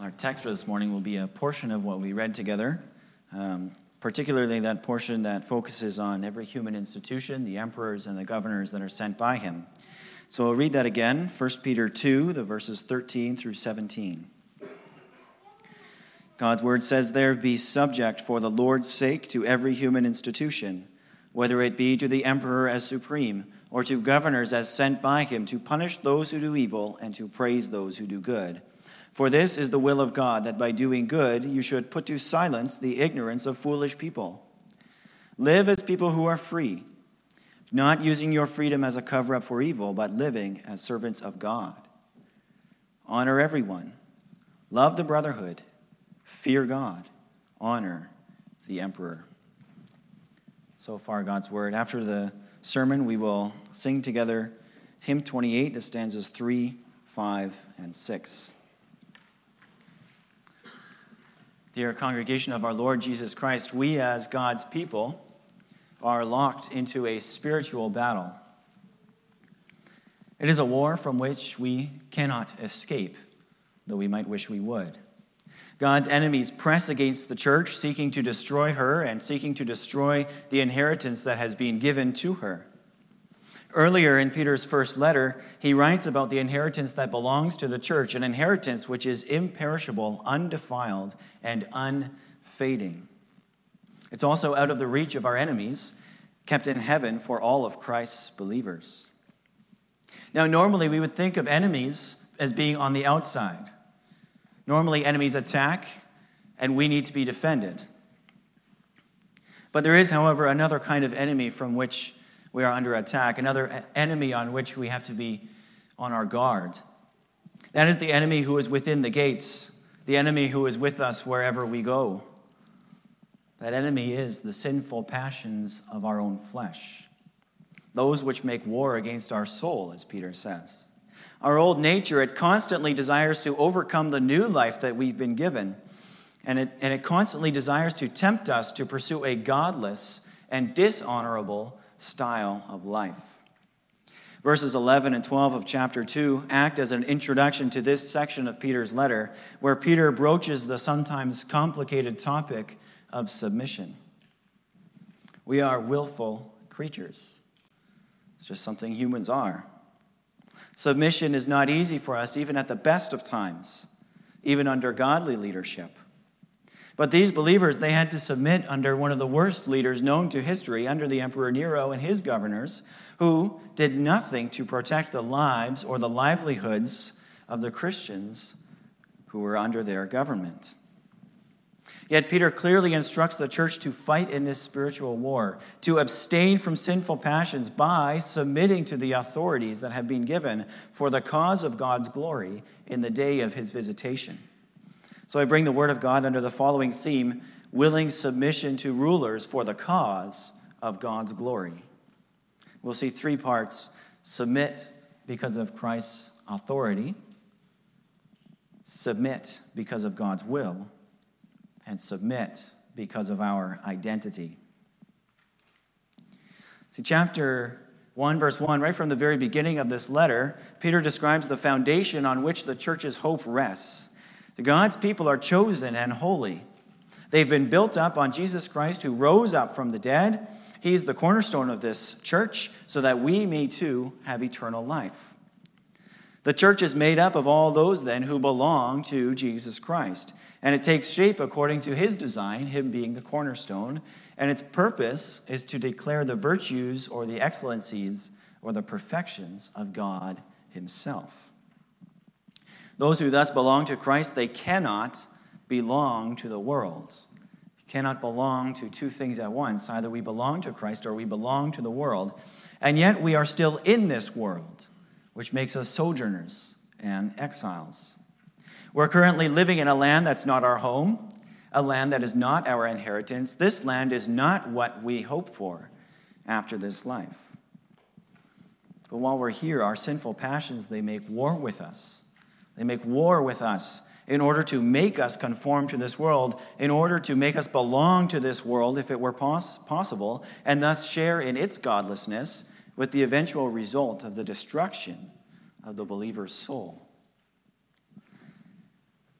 Our text for this morning will be a portion of what we read together, um, particularly that portion that focuses on every human institution, the emperors and the governors that are sent by him. So we'll read that again 1 Peter 2, the verses 13 through 17. God's word says there, Be subject for the Lord's sake to every human institution, whether it be to the emperor as supreme, or to governors as sent by him to punish those who do evil and to praise those who do good. For this is the will of God, that by doing good you should put to silence the ignorance of foolish people. Live as people who are free, not using your freedom as a cover up for evil, but living as servants of God. Honor everyone, love the brotherhood, fear God, honor the emperor. So far, God's word. After the sermon, we will sing together hymn 28, the stanzas 3, 5, and 6. Dear congregation of our Lord Jesus Christ, we as God's people are locked into a spiritual battle. It is a war from which we cannot escape, though we might wish we would. God's enemies press against the church, seeking to destroy her and seeking to destroy the inheritance that has been given to her. Earlier in Peter's first letter, he writes about the inheritance that belongs to the church, an inheritance which is imperishable, undefiled, and unfading. It's also out of the reach of our enemies, kept in heaven for all of Christ's believers. Now, normally we would think of enemies as being on the outside. Normally, enemies attack, and we need to be defended. But there is, however, another kind of enemy from which we are under attack, another enemy on which we have to be on our guard. That is the enemy who is within the gates, the enemy who is with us wherever we go. That enemy is the sinful passions of our own flesh, those which make war against our soul, as Peter says. Our old nature, it constantly desires to overcome the new life that we've been given, and it, and it constantly desires to tempt us to pursue a godless and dishonorable style of life. Verses 11 and 12 of chapter 2 act as an introduction to this section of Peter's letter, where Peter broaches the sometimes complicated topic of submission. We are willful creatures, it's just something humans are. Submission is not easy for us, even at the best of times, even under godly leadership. But these believers, they had to submit under one of the worst leaders known to history, under the Emperor Nero and his governors, who did nothing to protect the lives or the livelihoods of the Christians who were under their government. Yet Peter clearly instructs the church to fight in this spiritual war, to abstain from sinful passions by submitting to the authorities that have been given for the cause of God's glory in the day of his visitation. So I bring the word of God under the following theme willing submission to rulers for the cause of God's glory. We'll see three parts submit because of Christ's authority, submit because of God's will, and submit because of our identity. See, chapter 1, verse 1, right from the very beginning of this letter, Peter describes the foundation on which the church's hope rests. God's people are chosen and holy. They've been built up on Jesus Christ, who rose up from the dead. He's the cornerstone of this church, so that we may too have eternal life. The church is made up of all those then who belong to Jesus Christ. And it takes shape according to his design, him being the cornerstone. And its purpose is to declare the virtues or the excellencies or the perfections of God himself. Those who thus belong to Christ, they cannot belong to the world. You cannot belong to two things at once. Either we belong to Christ or we belong to the world. And yet we are still in this world, which makes us sojourners and exiles. We're currently living in a land that's not our home, a land that is not our inheritance. This land is not what we hope for after this life. But while we're here, our sinful passions, they make war with us. They make war with us in order to make us conform to this world, in order to make us belong to this world if it were pos- possible, and thus share in its godlessness with the eventual result of the destruction of the believer's soul.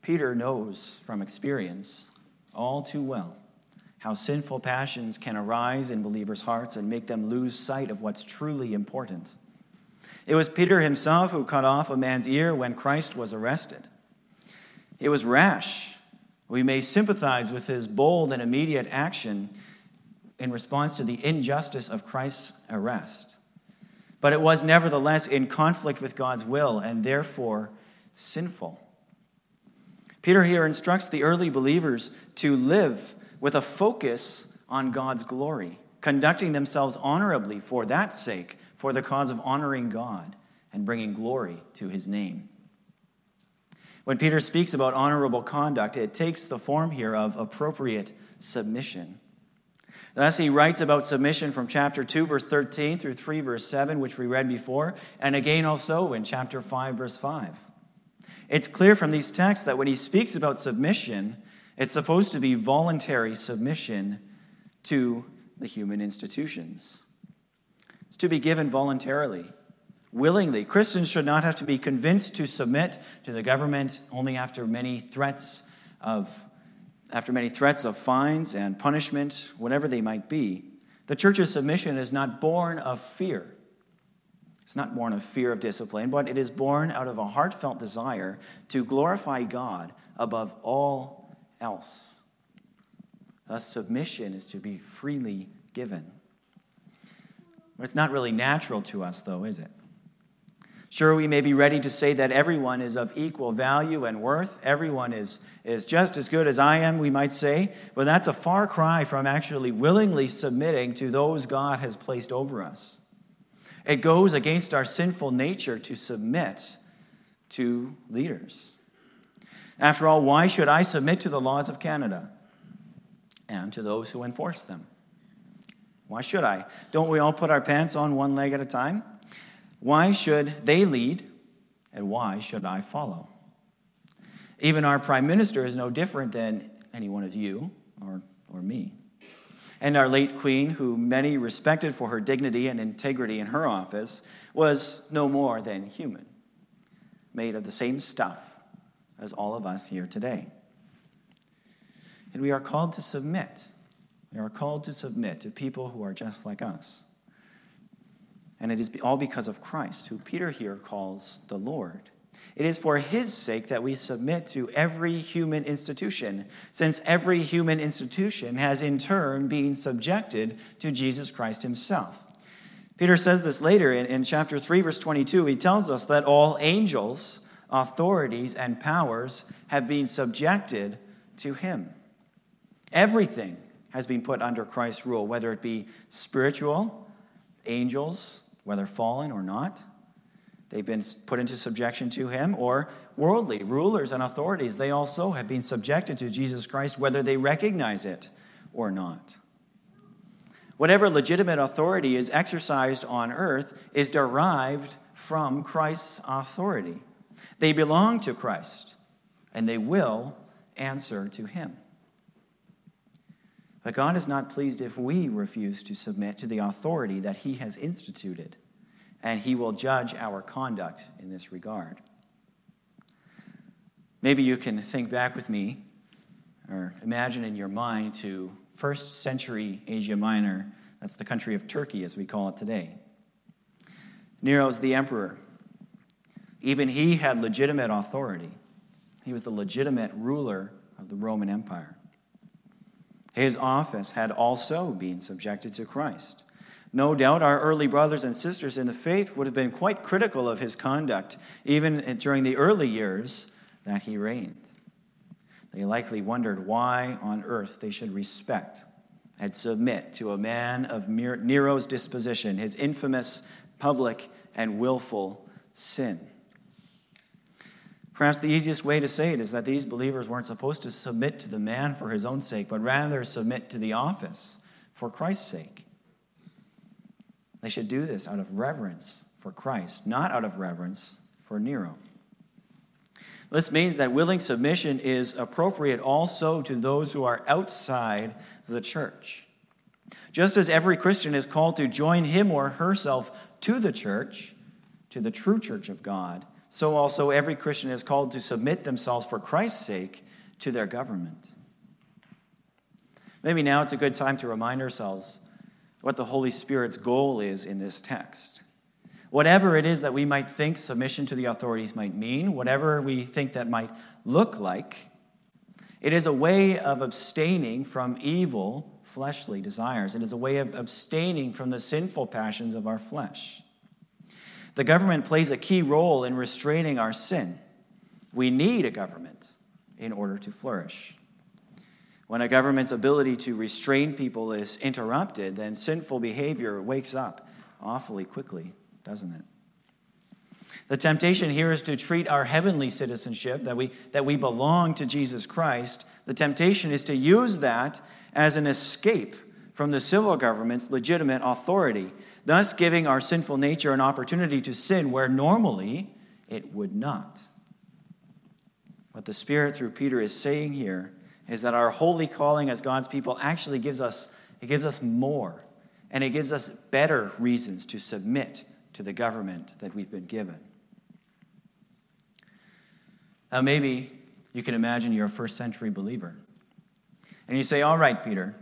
Peter knows from experience all too well how sinful passions can arise in believers' hearts and make them lose sight of what's truly important. It was Peter himself who cut off a man's ear when Christ was arrested. It was rash. We may sympathize with his bold and immediate action in response to the injustice of Christ's arrest. But it was nevertheless in conflict with God's will and therefore sinful. Peter here instructs the early believers to live with a focus on God's glory, conducting themselves honorably for that sake, for the cause of honoring God and bringing glory to his name. When Peter speaks about honorable conduct, it takes the form here of appropriate submission. Thus, he writes about submission from chapter 2, verse 13 through 3, verse 7, which we read before, and again also in chapter 5, verse 5. It's clear from these texts that when he speaks about submission, it's supposed to be voluntary submission to the human institutions. It's to be given voluntarily, willingly. Christians should not have to be convinced to submit to the government only after many threats of after many threats of fines and punishment, whatever they might be. The church's submission is not born of fear. It's not born of fear of discipline, but it is born out of a heartfelt desire to glorify God above all else. Thus, submission is to be freely given. It's not really natural to us, though, is it? Sure, we may be ready to say that everyone is of equal value and worth. Everyone is, is just as good as I am, we might say. But that's a far cry from actually willingly submitting to those God has placed over us. It goes against our sinful nature to submit to leaders. After all, why should I submit to the laws of Canada and to those who enforce them? Why should I? Don't we all put our pants on one leg at a time? Why should they lead and why should I follow? Even our prime minister is no different than any one of you or, or me and our late queen, who many respected for her dignity and integrity in her office, was no more than human, made of the same stuff as all of us here today. And we are called to submit. We are called to submit to people who are just like us. And it is all because of Christ, who Peter here calls the Lord. It is for his sake that we submit to every human institution, since every human institution has in turn been subjected to Jesus Christ himself. Peter says this later in, in chapter 3, verse 22. He tells us that all angels, authorities, and powers have been subjected to him. Everything has been put under Christ's rule, whether it be spiritual, angels, whether fallen or not They've been put into subjection to him, or worldly rulers and authorities. They also have been subjected to Jesus Christ, whether they recognize it or not. Whatever legitimate authority is exercised on earth is derived from Christ's authority. They belong to Christ, and they will answer to him. But God is not pleased if we refuse to submit to the authority that he has instituted and he will judge our conduct in this regard. Maybe you can think back with me or imagine in your mind to first century Asia Minor. That's the country of Turkey, as we call it today. Nero's the emperor. Even he had legitimate authority. He was the legitimate ruler of the Roman Empire. His office had also been subjected to Christ. No doubt our early brothers and sisters in the faith would have been quite critical of his conduct, even during the early years that he reigned. They likely wondered why on earth they should respect and submit to a man of Nero's disposition, his infamous public and willful sin. Perhaps the easiest way to say it is that these believers weren't supposed to submit to the man for his own sake, but rather submit to the office for Christ's sake. They should do this out of reverence for Christ, not out of reverence for Nero. This means that willing submission is appropriate also to those who are outside the church. Just as every Christian is called to join him or herself to the church, to the true church of God, so also every Christian is called to submit themselves for Christ's sake to their government. Maybe now it's a good time to remind ourselves what the Holy Spirit's goal is in this text. Whatever it is that we might think submission to the authorities might mean, whatever we think that might look like, it is a way of abstaining from evil fleshly desires. It is a way of abstaining from the sinful passions of our flesh. The government plays a key role in restraining our sin. We need a government in order to flourish. When a government's ability to restrain people is interrupted, then sinful behavior wakes up awfully quickly, doesn't it? The temptation here is to treat our heavenly citizenship, that we, that we belong to Jesus Christ, the temptation is to use that as an escape from the civil government's legitimate authority, thus giving our sinful nature an opportunity to sin where normally it would not. What the Spirit through Peter is saying here is that our holy calling as God's people actually gives us it gives us more and it gives us better reasons to submit to the government that we've been given. Now, maybe you can imagine you're a first century believer. And you say, All right, Peter,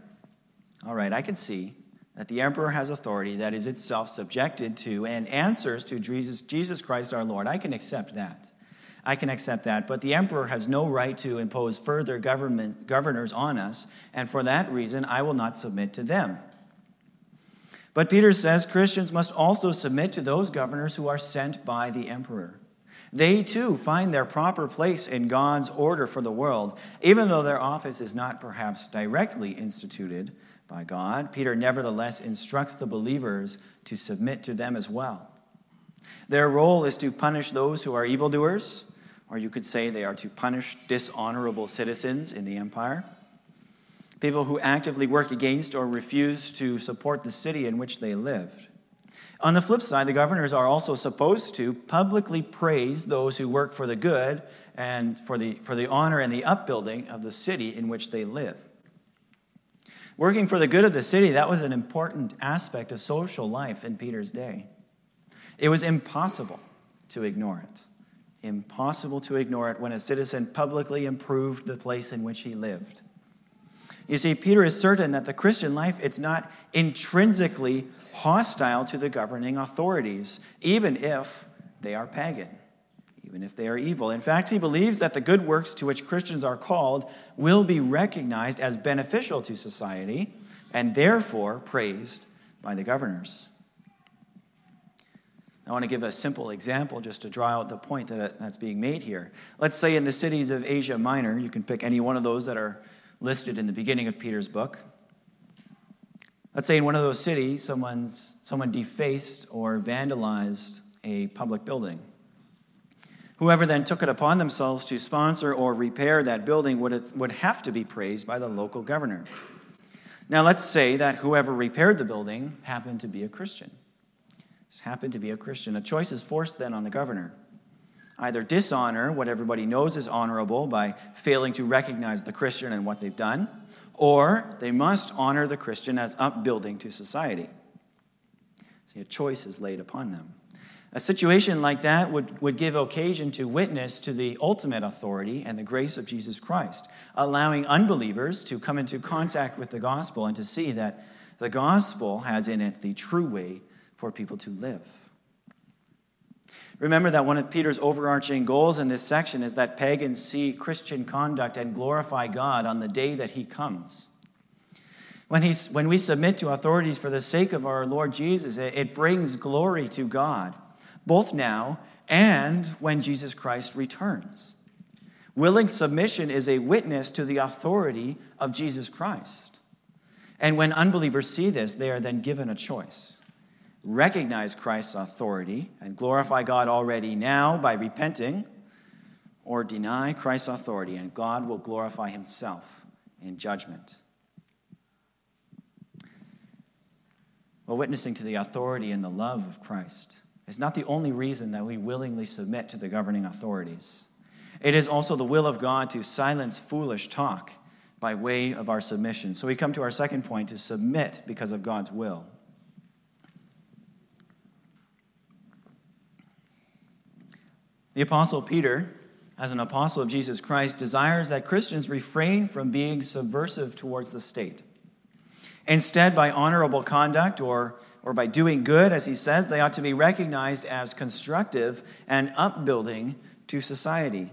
all right, I can see that the emperor has authority that is itself subjected to and answers to Jesus, Jesus Christ our Lord. I can accept that. I can accept that. But the emperor has no right to impose further government, governors on us, and for that reason, I will not submit to them. But Peter says Christians must also submit to those governors who are sent by the emperor. They too find their proper place in God's order for the world, even though their office is not perhaps directly instituted by God. Peter nevertheless instructs the believers to submit to them as well. Their role is to punish those who are evildoers, or you could say they are to punish dishonorable citizens in the empire, people who actively work against or refuse to support the city in which they lived. On the flip side, the governors are also supposed to publicly praise those who work for the good and for the, for the honor and the upbuilding of the city in which they live. Working for the good of the city, that was an important aspect of social life in Peter's day. It was impossible to ignore it. Impossible to ignore it when a citizen publicly improved the place in which he lived. You see, Peter is certain that the Christian life, it's not intrinsically hostile to the governing authorities, even if they are pagan, even if they are evil. In fact, he believes that the good works to which Christians are called will be recognized as beneficial to society and therefore praised by the governors. I want to give a simple example just to draw out the point that, that's being made here. Let's say in the cities of Asia Minor, you can pick any one of those that are listed in the beginning of Peter's book. Let's say in one of those cities, someone's, someone defaced or vandalized a public building. Whoever then took it upon themselves to sponsor or repair that building would have, would have to be praised by the local governor. Now, let's say that whoever repaired the building happened to be a Christian. Happened to be a Christian. A choice is forced then on the governor. Either dishonor what everybody knows is honorable by failing to recognize the Christian and what they've done, or they must honor the Christian as upbuilding to society. See, a choice is laid upon them. A situation like that would, would give occasion to witness to the ultimate authority and the grace of Jesus Christ, allowing unbelievers to come into contact with the gospel and to see that the gospel has in it the true way for people to live. Remember that one of Peter's overarching goals in this section is that pagans see Christian conduct and glorify God on the day that he comes. When, he's, when we submit to authorities for the sake of our Lord Jesus, it, it brings glory to God, both now and when Jesus Christ returns. Willing submission is a witness to the authority of Jesus Christ. And when unbelievers see this, they are then given a choice recognize Christ's authority and glorify God already now by repenting, or deny Christ's authority, and God will glorify himself in judgment. Well, witnessing to the authority and the love of Christ is not the only reason that we willingly submit to the governing authorities. It is also the will of God to silence foolish talk by way of our submission. So we come to our second point to submit because of God's will. The Apostle Peter, as an apostle of Jesus Christ, desires that Christians refrain from being subversive towards the state. Instead, by honorable conduct or, or by doing good, as he says, they ought to be recognized as constructive and upbuilding to society.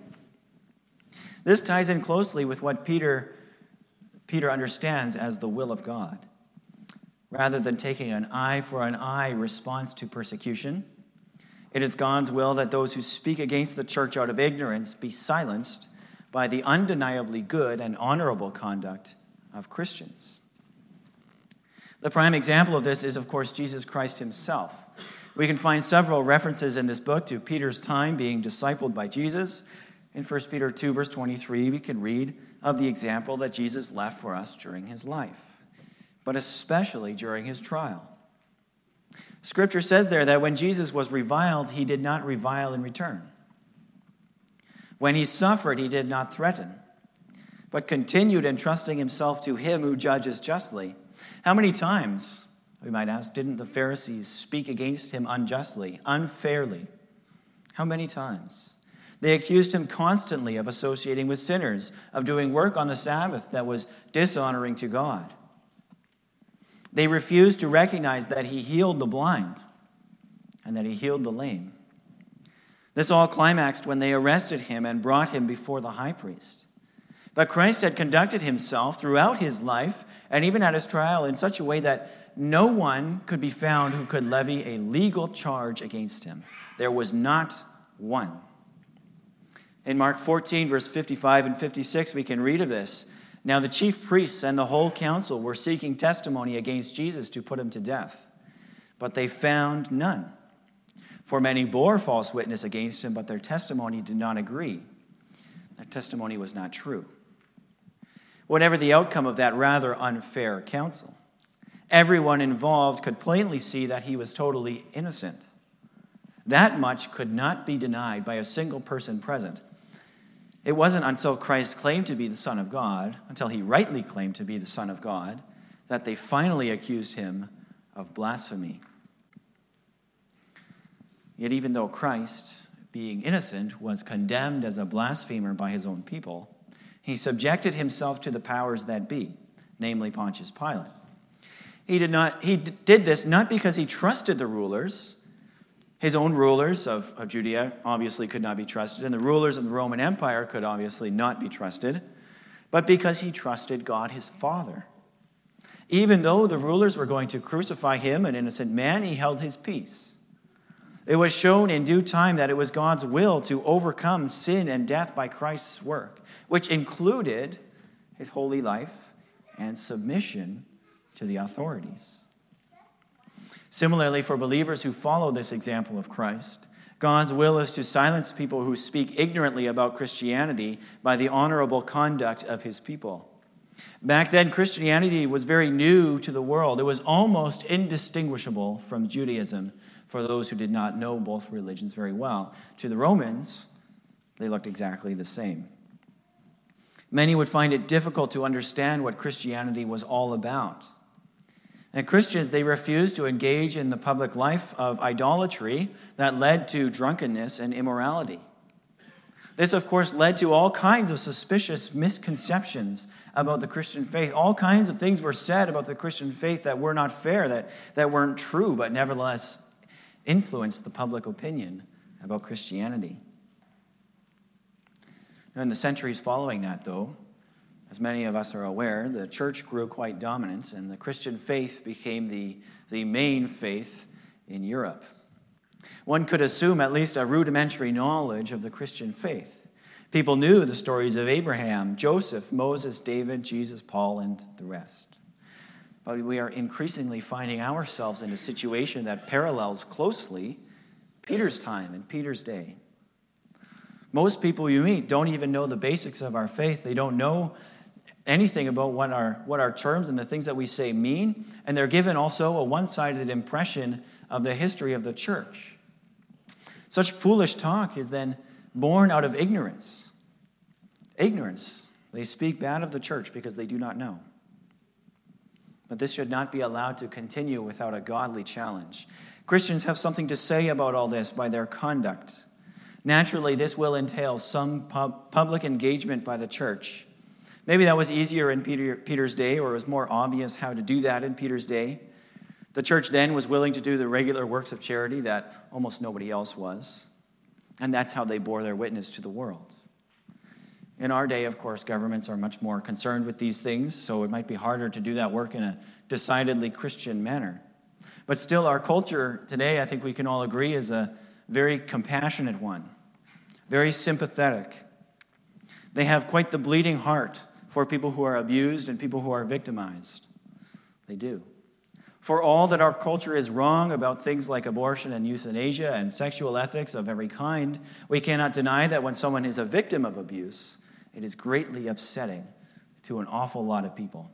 This ties in closely with what Peter, Peter understands as the will of God. Rather than taking an eye for an eye response to persecution, it is God's will that those who speak against the church out of ignorance be silenced by the undeniably good and honorable conduct of Christians. The prime example of this is, of course, Jesus Christ himself. We can find several references in this book to Peter's time being discipled by Jesus. In 1 Peter 2, verse 23, we can read of the example that Jesus left for us during his life, but especially during his trial. Scripture says there that when Jesus was reviled, he did not revile in return. When he suffered, he did not threaten, but continued entrusting himself to him who judges justly. How many times, we might ask, didn't the Pharisees speak against him unjustly, unfairly? How many times? They accused him constantly of associating with sinners, of doing work on the Sabbath that was dishonoring to God. They refused to recognize that he healed the blind and that he healed the lame. This all climaxed when they arrested him and brought him before the high priest. But Christ had conducted himself throughout his life and even at his trial in such a way that no one could be found who could levy a legal charge against him. There was not one. In Mark 14, verse 55 and 56, we can read of this. Now, the chief priests and the whole council were seeking testimony against Jesus to put him to death, but they found none. For many bore false witness against him, but their testimony did not agree. Their testimony was not true. Whatever the outcome of that rather unfair council, everyone involved could plainly see that he was totally innocent. That much could not be denied by a single person present it wasn't until Christ claimed to be the Son of God, until he rightly claimed to be the Son of God, that they finally accused him of blasphemy. Yet, even though Christ, being innocent, was condemned as a blasphemer by his own people, he subjected himself to the powers that be, namely Pontius Pilate. He did, not, he did this not because he trusted the rulers, his own rulers of, of Judea obviously could not be trusted, and the rulers of the Roman Empire could obviously not be trusted, but because he trusted God his Father. Even though the rulers were going to crucify him, an innocent man, he held his peace. It was shown in due time that it was God's will to overcome sin and death by Christ's work, which included his holy life and submission to the authorities. Similarly, for believers who follow this example of Christ, God's will is to silence people who speak ignorantly about Christianity by the honorable conduct of his people. Back then, Christianity was very new to the world. It was almost indistinguishable from Judaism for those who did not know both religions very well. To the Romans, they looked exactly the same. Many would find it difficult to understand what Christianity was all about. And Christians, they refused to engage in the public life of idolatry that led to drunkenness and immorality. This, of course, led to all kinds of suspicious misconceptions about the Christian faith. All kinds of things were said about the Christian faith that were not fair, that, that weren't true, but nevertheless influenced the public opinion about Christianity. Now, In the centuries following that, though, as many of us are aware, the church grew quite dominant, and the Christian faith became the, the main faith in Europe. One could assume at least a rudimentary knowledge of the Christian faith. People knew the stories of Abraham, Joseph, Moses, David, Jesus, Paul, and the rest. But we are increasingly finding ourselves in a situation that parallels closely Peter's time and Peter's day. Most people you meet don't even know the basics of our faith. They don't know anything about what our, what our terms and the things that we say mean, and they're given also a one sided impression of the history of the church. Such foolish talk is then born out of ignorance. Ignorance. They speak bad of the church because they do not know. But this should not be allowed to continue without a godly challenge. Christians have something to say about all this by their conduct. Naturally, this will entail some pub- public engagement by the church. Maybe that was easier in Peter, Peter's day, or it was more obvious how to do that in Peter's day. The church then was willing to do the regular works of charity that almost nobody else was. And that's how they bore their witness to the world. In our day, of course, governments are much more concerned with these things, so it might be harder to do that work in a decidedly Christian manner. But still, our culture today, I think we can all agree, is a very compassionate one, very sympathetic. They have quite the bleeding heart for people who are abused and people who are victimized. They do. For all that our culture is wrong about things like abortion and euthanasia and sexual ethics of every kind, we cannot deny that when someone is a victim of abuse, it is greatly upsetting to an awful lot of people.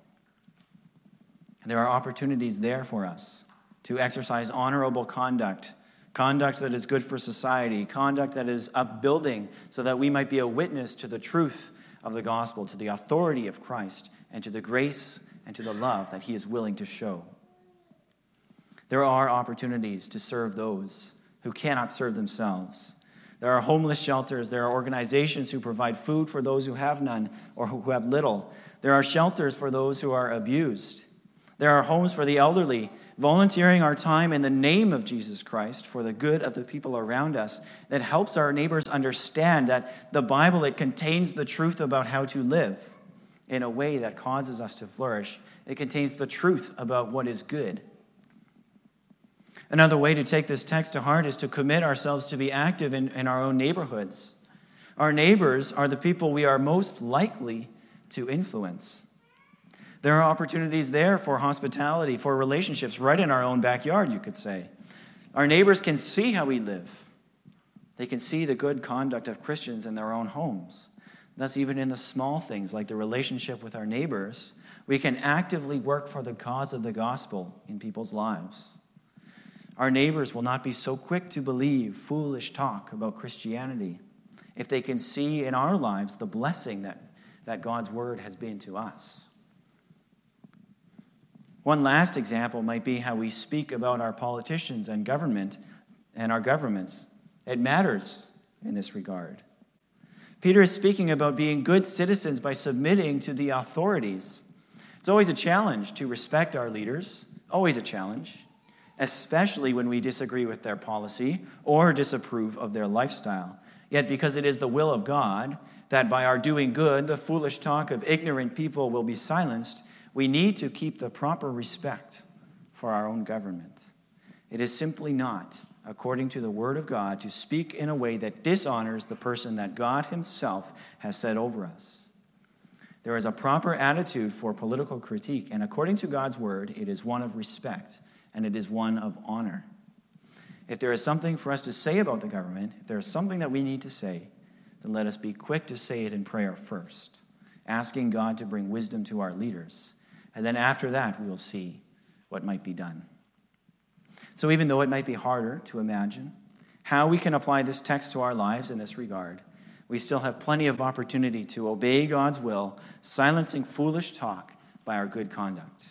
There are opportunities there for us to exercise honorable conduct, conduct that is good for society, conduct that is upbuilding, so that we might be a witness to the truth of the gospel, to the authority of Christ, and to the grace and to the love that he is willing to show. There are opportunities to serve those who cannot serve themselves. There are homeless shelters. There are organizations who provide food for those who have none or who have little. There are shelters for those who are abused. There are homes for the elderly, volunteering our time in the name of Jesus Christ for the good of the people around us that helps our neighbors understand that the Bible it contains the truth about how to live in a way that causes us to flourish. It contains the truth about what is good. Another way to take this text to heart is to commit ourselves to be active in, in our own neighborhoods. Our neighbors are the people we are most likely to influence. There are opportunities there for hospitality, for relationships, right in our own backyard, you could say. Our neighbors can see how we live, they can see the good conduct of Christians in their own homes. Thus, even in the small things like the relationship with our neighbors, we can actively work for the cause of the gospel in people's lives. Our neighbors will not be so quick to believe foolish talk about Christianity if they can see in our lives the blessing that, that God's word has been to us. One last example might be how we speak about our politicians and government and our governments. It matters in this regard. Peter is speaking about being good citizens by submitting to the authorities. It's always a challenge to respect our leaders, always a challenge especially when we disagree with their policy or disapprove of their lifestyle. Yet, because it is the will of God that by our doing good, the foolish talk of ignorant people will be silenced, we need to keep the proper respect for our own government. It is simply not, according to the Word of God, to speak in a way that dishonors the person that God Himself has set over us. There is a proper attitude for political critique, and according to God's Word, it is one of respect and it is one of honor. If there is something for us to say about the government, if there is something that we need to say, then let us be quick to say it in prayer first, asking God to bring wisdom to our leaders. And then after that, we will see what might be done. So, even though it might be harder to imagine how we can apply this text to our lives in this regard, we still have plenty of opportunity to obey God's will, silencing foolish talk by our good conduct.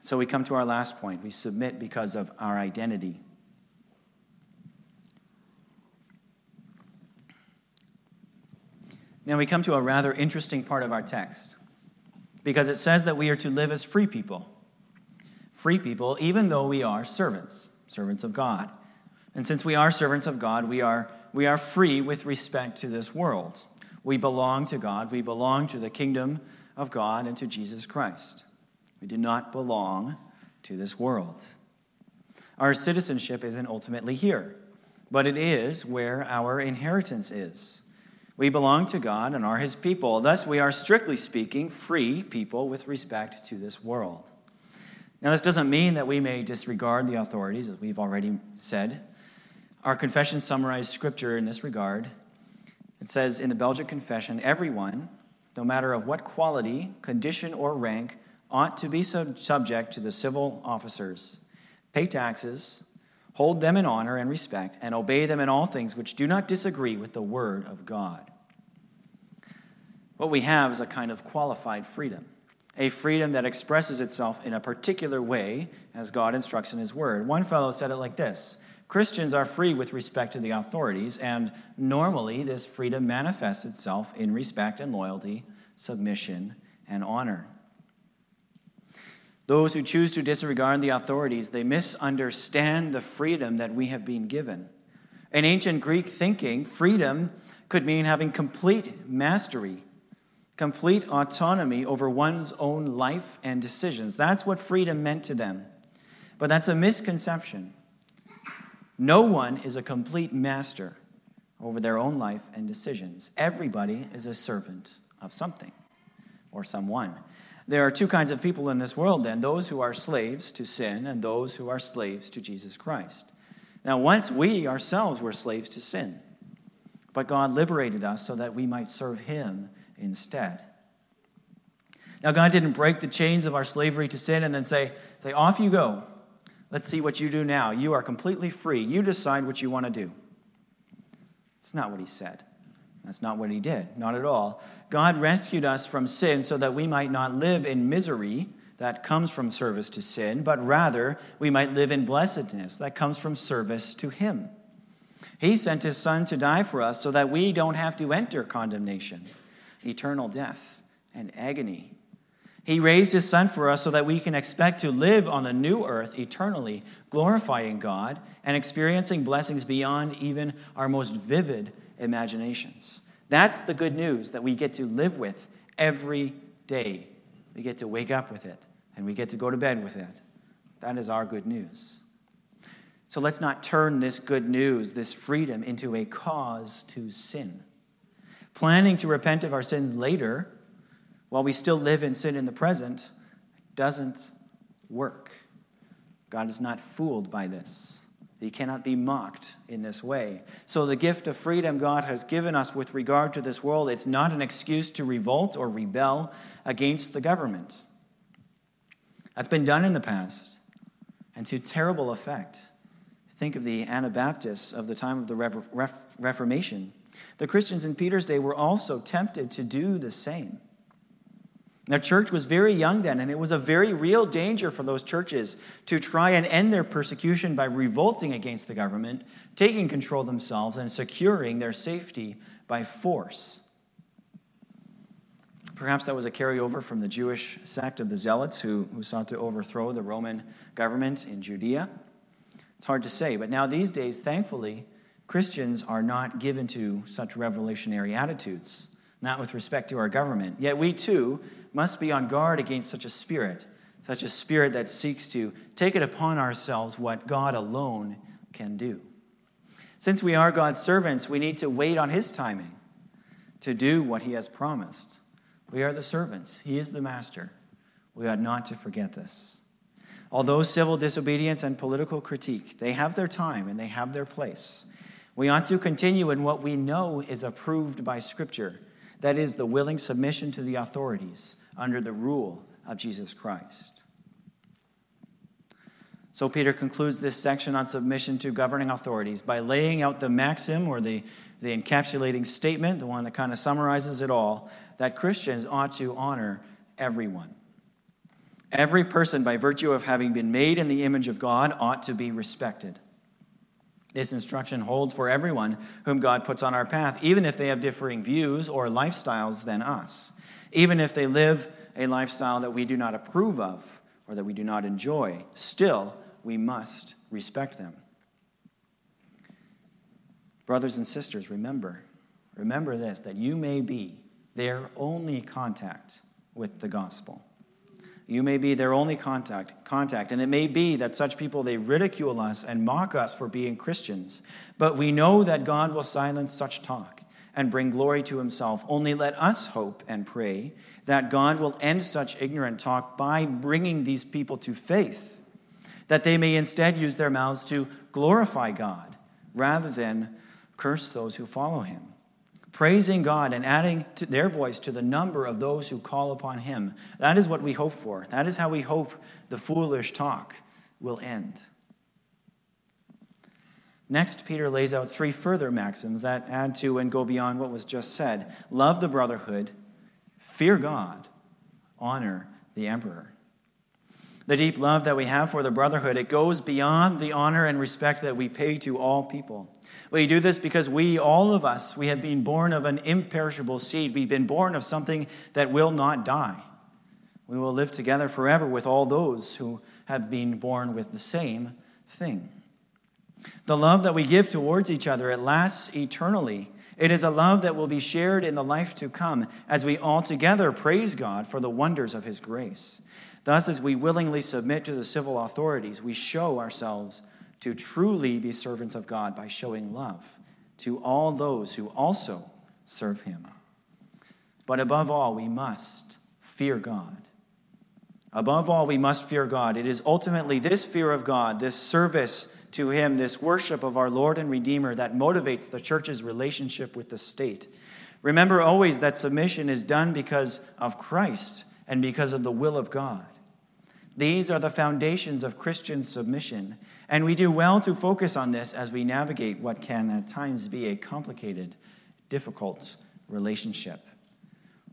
So we come to our last point. We submit because of our identity. Now we come to a rather interesting part of our text because it says that we are to live as free people. Free people, even though we are servants, servants of God. And since we are servants of God, we are, we are free with respect to this world. We belong to God, we belong to the kingdom of God and to Jesus Christ. We do not belong to this world. Our citizenship isn't ultimately here, but it is where our inheritance is. We belong to God and are His people. Thus, we are strictly speaking free people with respect to this world. Now, this doesn't mean that we may disregard the authorities, as we've already said. Our confession summarized scripture in this regard. It says in the Belgic Confession everyone, no matter of what quality, condition, or rank, ought to be sub- subject to the civil officers, pay taxes, hold them in honor and respect, and obey them in all things which do not disagree with the word of God. What we have is a kind of qualified freedom, a freedom that expresses itself in a particular way as God instructs in His word. One fellow said it like this Christians are free with respect to the authorities, and normally this freedom manifests itself in respect and loyalty, submission, and honor. Those who choose to disregard the authorities, they misunderstand the freedom that we have been given. In ancient Greek thinking, freedom could mean having complete mastery, complete autonomy over one's own life and decisions. That's what freedom meant to them. But that's a misconception. No one is a complete master over their own life and decisions. Everybody is a servant of something or someone. There are two kinds of people in this world, then those who are slaves to sin and those who are slaves to Jesus Christ. Now, once we ourselves were slaves to sin, but God liberated us so that we might serve Him instead. Now, God didn't break the chains of our slavery to sin and then say, say Off you go. Let's see what you do now. You are completely free. You decide what you want to do. It's not what he said. That's not what he did. Not at all. God rescued us from sin so that we might not live in misery that comes from service to sin, but rather we might live in blessedness that comes from service to him. He sent his son to die for us so that we don't have to enter condemnation, eternal death, and agony he raised his son for us so that we can expect to live on the new earth eternally, glorifying God and experiencing blessings beyond even our most vivid imaginations. That's the good news that we get to live with every day. We get to wake up with it and we get to go to bed with it. That is our good news. So let's not turn this good news, this freedom, into a cause to sin. Planning to repent of our sins later while we still live in sin in the present, doesn't work. God is not fooled by this. He cannot be mocked in this way. So, the gift of freedom God has given us with regard to this world, it's not an excuse to revolt or rebel against the government. That's been done in the past, and to terrible effect. Think of the Anabaptists of the time of the Reformation. The Christians in Peter's day were also tempted to do the same. The church was very young then, and it was a very real danger for those churches to try and end their persecution by revolting against the government, taking control themselves, and securing their safety by force. Perhaps that was a carryover from the Jewish sect of the Zealots who, who sought to overthrow the Roman government in Judea. It's hard to say, but now these days, thankfully, Christians are not given to such revolutionary attitudes, not with respect to our government. Yet we too must be on guard against such a spirit, such a spirit that seeks to take it upon ourselves what God alone can do. Since we are God's servants, we need to wait on His timing to do what He has promised. We are the servants, He is the master. We ought not to forget this. Although civil disobedience and political critique, they have their time and they have their place. We ought to continue in what we know is approved by Scripture that is, the willing submission to the authorities under the rule of Jesus Christ. So, Peter concludes this section on submission to governing authorities by laying out the maxim or the, the encapsulating statement, the one that kind of summarizes it all, that Christians ought to honor everyone. Every person, by virtue of having been made in the image of God, ought to be respected. This instruction holds for everyone whom God puts on our path, even if they have differing views or lifestyles than us, even if they live a lifestyle that we do not approve of or that we do not enjoy. Still, we must respect them. Brothers and sisters, remember, remember this that you may be their only contact with the gospel. You may be their only contact, contact, and it may be that such people they ridicule us and mock us for being Christians. But we know that God will silence such talk and bring glory to himself. Only let us hope and pray that God will end such ignorant talk by bringing these people to faith, that they may instead use their mouths to glorify God rather than curse those who follow him praising God and adding their voice to the number of those who call upon Him. That is what we hope for. That is how we hope the foolish talk will end. Next, Peter lays out three further maxims that add to and go beyond what was just said love the brotherhood, fear God, honor the emperor. The deep love that we have for the brotherhood, it goes beyond the honor and respect that we pay to all people. We do this because we, all of us, we have been born of an imperishable seed. We've been born of something that will not die. We will live together forever with all those who have been born with the same thing. The love that we give towards each other, it lasts eternally. It is a love that will be shared in the life to come as we all together praise God for the wonders of His grace. Thus, as we willingly submit to the civil authorities, we show ourselves to truly be servants of God by showing love to all those who also serve Him. But above all, we must fear God. Above all, we must fear God. It is ultimately this fear of God, this service to Him, this worship of our Lord and Redeemer that motivates the church's relationship with the state. Remember always that submission is done because of Christ and because of the will of God. These are the foundations of Christian submission, and we do well to focus on this as we navigate what can at times be a complicated, difficult relationship.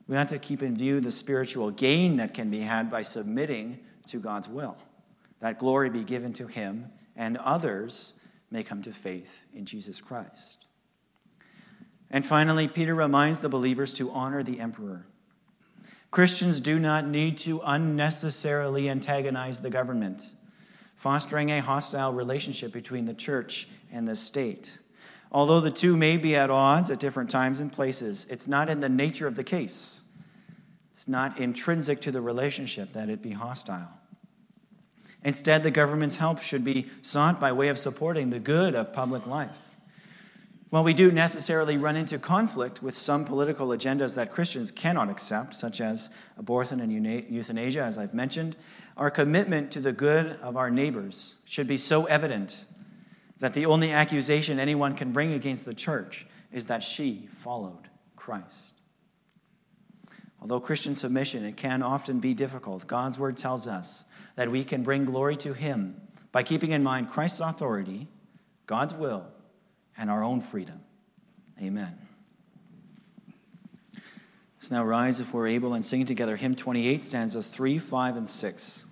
We have to keep in view the spiritual gain that can be had by submitting to God's will, that glory be given to Him and others may come to faith in Jesus Christ. And finally, Peter reminds the believers to honor the emperor. Christians do not need to unnecessarily antagonize the government, fostering a hostile relationship between the church and the state. Although the two may be at odds at different times and places, it's not in the nature of the case. It's not intrinsic to the relationship that it be hostile. Instead, the government's help should be sought by way of supporting the good of public life. While we do necessarily run into conflict with some political agendas that Christians cannot accept, such as abortion and euthanasia, as I've mentioned, our commitment to the good of our neighbors should be so evident that the only accusation anyone can bring against the church is that she followed Christ. Although Christian submission it can often be difficult, God's word tells us that we can bring glory to him by keeping in mind Christ's authority, God's will, and our own freedom. Amen. Let's now rise if we're able and sing together hymn 28, stanzas 3, 5, and 6.